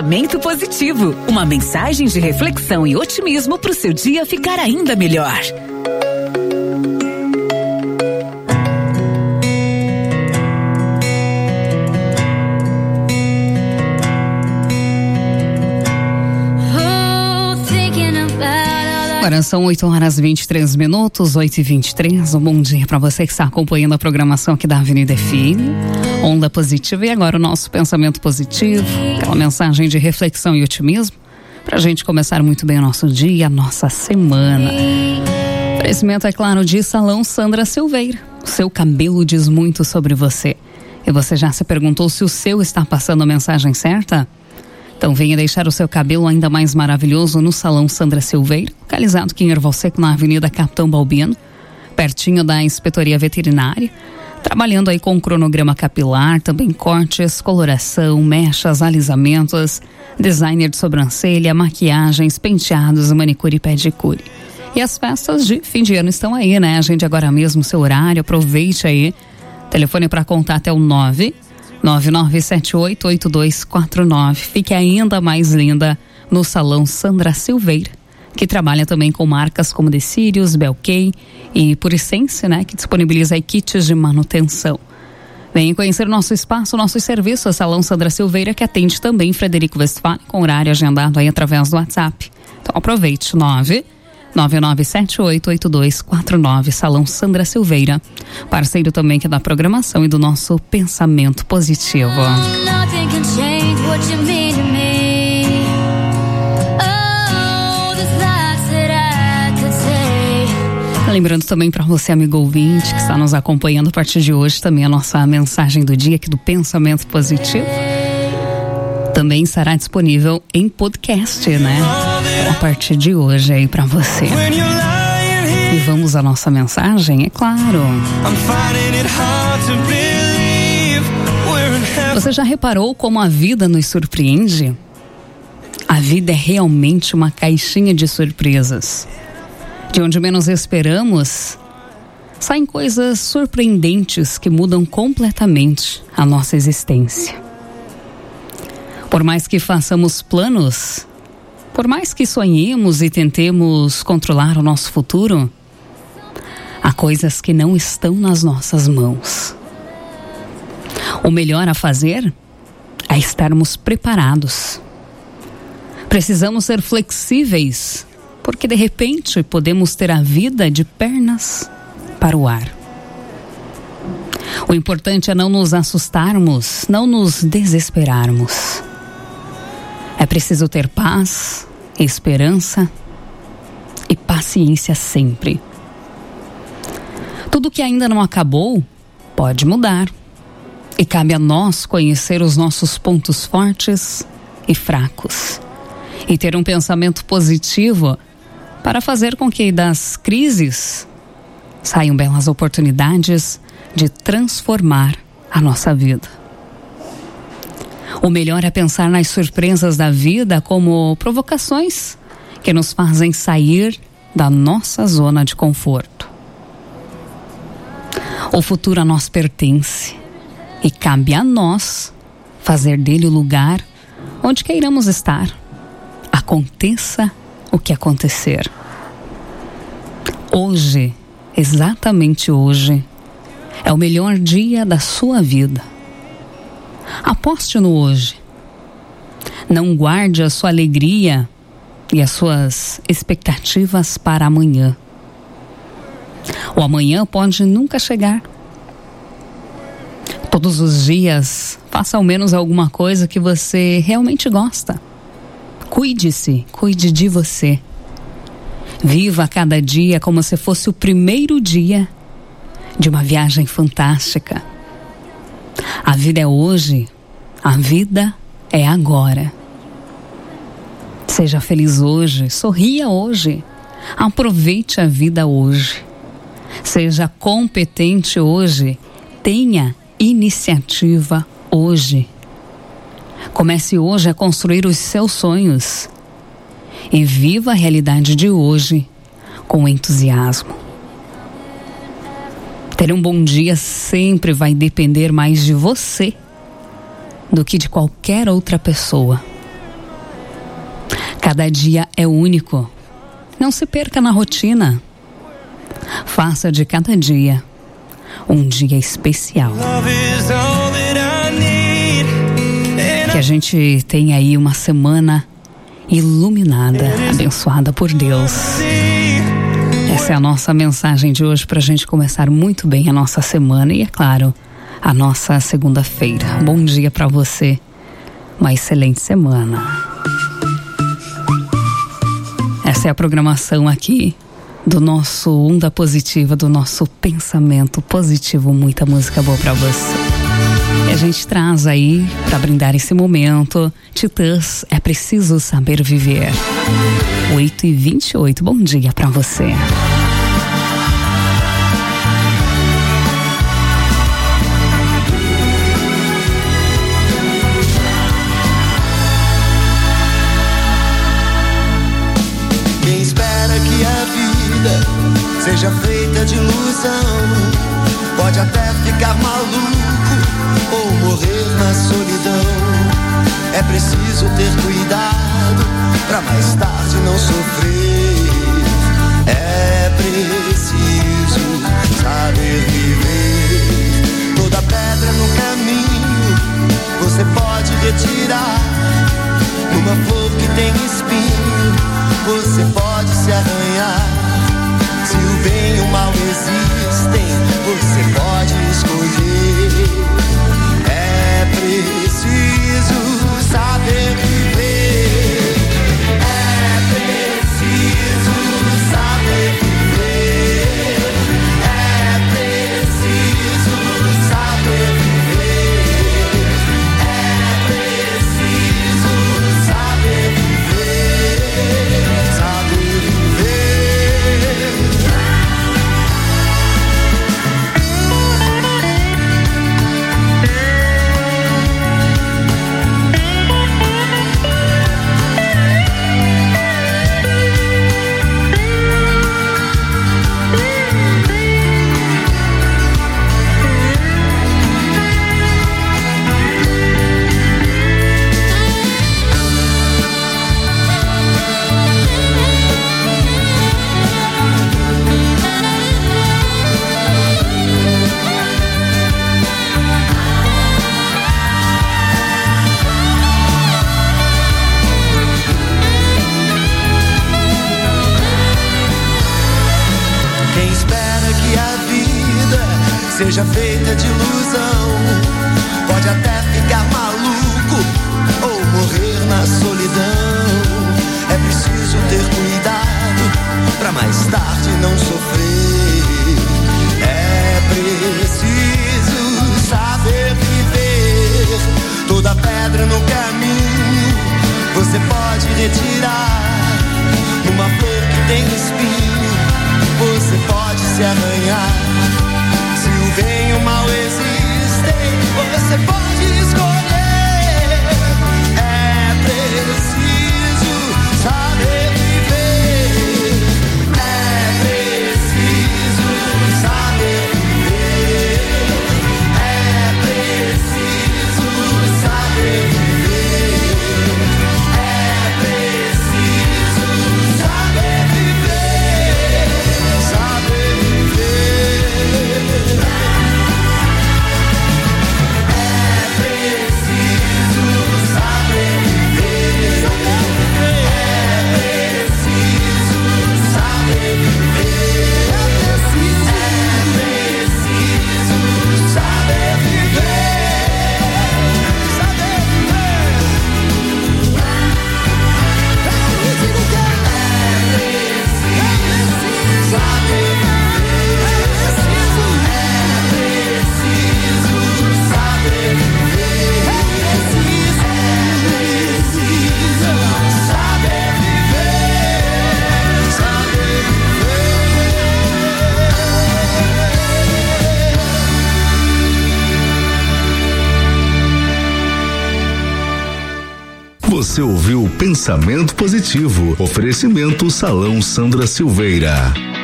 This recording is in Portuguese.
Pensamento Positivo, uma mensagem de reflexão e otimismo para o seu dia ficar ainda melhor. Agora são 8 horas e 23 minutos, 8 e 23 Um bom dia para você que está acompanhando a programação aqui da Avenida FM. Onda positiva e agora o nosso pensamento positivo, aquela mensagem de reflexão e otimismo para a gente começar muito bem o nosso dia, a nossa semana. Oferecimento, é claro, de Salão Sandra Silveira. O seu cabelo diz muito sobre você. E você já se perguntou se o seu está passando a mensagem certa? Então venha deixar o seu cabelo ainda mais maravilhoso no Salão Sandra Silveira, localizado aqui em Erval Seco, na Avenida Capitão Balbino, pertinho da Inspetoria Veterinária. Trabalhando aí com cronograma capilar, também cortes, coloração, mechas, alisamentos, designer de sobrancelha, maquiagens, penteados, manicure e pedicure. E as festas de fim de ano estão aí, né? Agende agora mesmo seu horário, aproveite aí. Telefone para contato é o 9 99788249. Fique ainda mais linda no Salão Sandra Silveira, que trabalha também com marcas como Decírios, Belkey e Puricense, né, que disponibiliza kits de manutenção. Venha conhecer o nosso espaço, nossos serviços, Salão Sandra Silveira, que atende também Frederico Westphal, com horário agendado aí através do WhatsApp. Então aproveite, 9 99788249 Salão Sandra Silveira. Parceiro também que é da programação e do nosso pensamento positivo. Lembrando também para você, amigo ouvinte, que está nos acompanhando a partir de hoje, também a nossa mensagem do dia aqui do Pensamento Positivo. Também estará disponível em podcast, né? A partir de hoje aí para você. E vamos à nossa mensagem, é claro. Você já reparou como a vida nos surpreende? A vida é realmente uma caixinha de surpresas. De onde menos esperamos, saem coisas surpreendentes que mudam completamente a nossa existência. Por mais que façamos planos, por mais que sonhemos e tentemos controlar o nosso futuro, há coisas que não estão nas nossas mãos. O melhor a fazer é estarmos preparados. Precisamos ser flexíveis porque de repente podemos ter a vida de pernas para o ar. O importante é não nos assustarmos, não nos desesperarmos. É preciso ter paz, esperança e paciência sempre. Tudo que ainda não acabou pode mudar. E cabe a nós conhecer os nossos pontos fortes e fracos. E ter um pensamento positivo para fazer com que das crises saiam belas oportunidades de transformar a nossa vida. O melhor é pensar nas surpresas da vida como provocações que nos fazem sair da nossa zona de conforto. O futuro a nós pertence e cabe a nós fazer dele o lugar onde queiramos estar. Aconteça o que acontecer. Hoje, exatamente hoje, é o melhor dia da sua vida. Aposte no hoje. Não guarde a sua alegria e as suas expectativas para amanhã. O amanhã pode nunca chegar. Todos os dias, faça ao menos alguma coisa que você realmente gosta. Cuide-se, cuide de você. Viva cada dia como se fosse o primeiro dia de uma viagem fantástica. A vida é hoje, a vida é agora. Seja feliz hoje, sorria hoje, aproveite a vida hoje. Seja competente hoje, tenha iniciativa hoje. Comece hoje a construir os seus sonhos e viva a realidade de hoje com entusiasmo. Ter um bom dia sempre vai depender mais de você do que de qualquer outra pessoa. Cada dia é único. Não se perca na rotina. Faça de cada dia um dia especial. Que a gente tenha aí uma semana iluminada, abençoada por Deus. Essa é a nossa mensagem de hoje para a gente começar muito bem a nossa semana e, é claro, a nossa segunda-feira. Bom dia para você, uma excelente semana. Essa é a programação aqui do nosso Onda Positiva, do nosso pensamento positivo. Muita música boa para você. E a gente traz aí, para brindar esse momento, Titãs, é preciso saber viver. 8 e 28 bom dia para você. Seja feita de ilusão. Pode até ficar maluco ou morrer na solidão. É preciso ter cuidado para mais tarde seja feita de ilusão. Pode até ficar maluco ou morrer na solidão. É preciso ter cuidado para mais tarde não sofrer. É preciso saber viver. Toda pedra no caminho você pode retirar. Numa flor que tem espinho, você pode se arranhar Você ouviu Pensamento Positivo. Oferecimento Salão Sandra Silveira.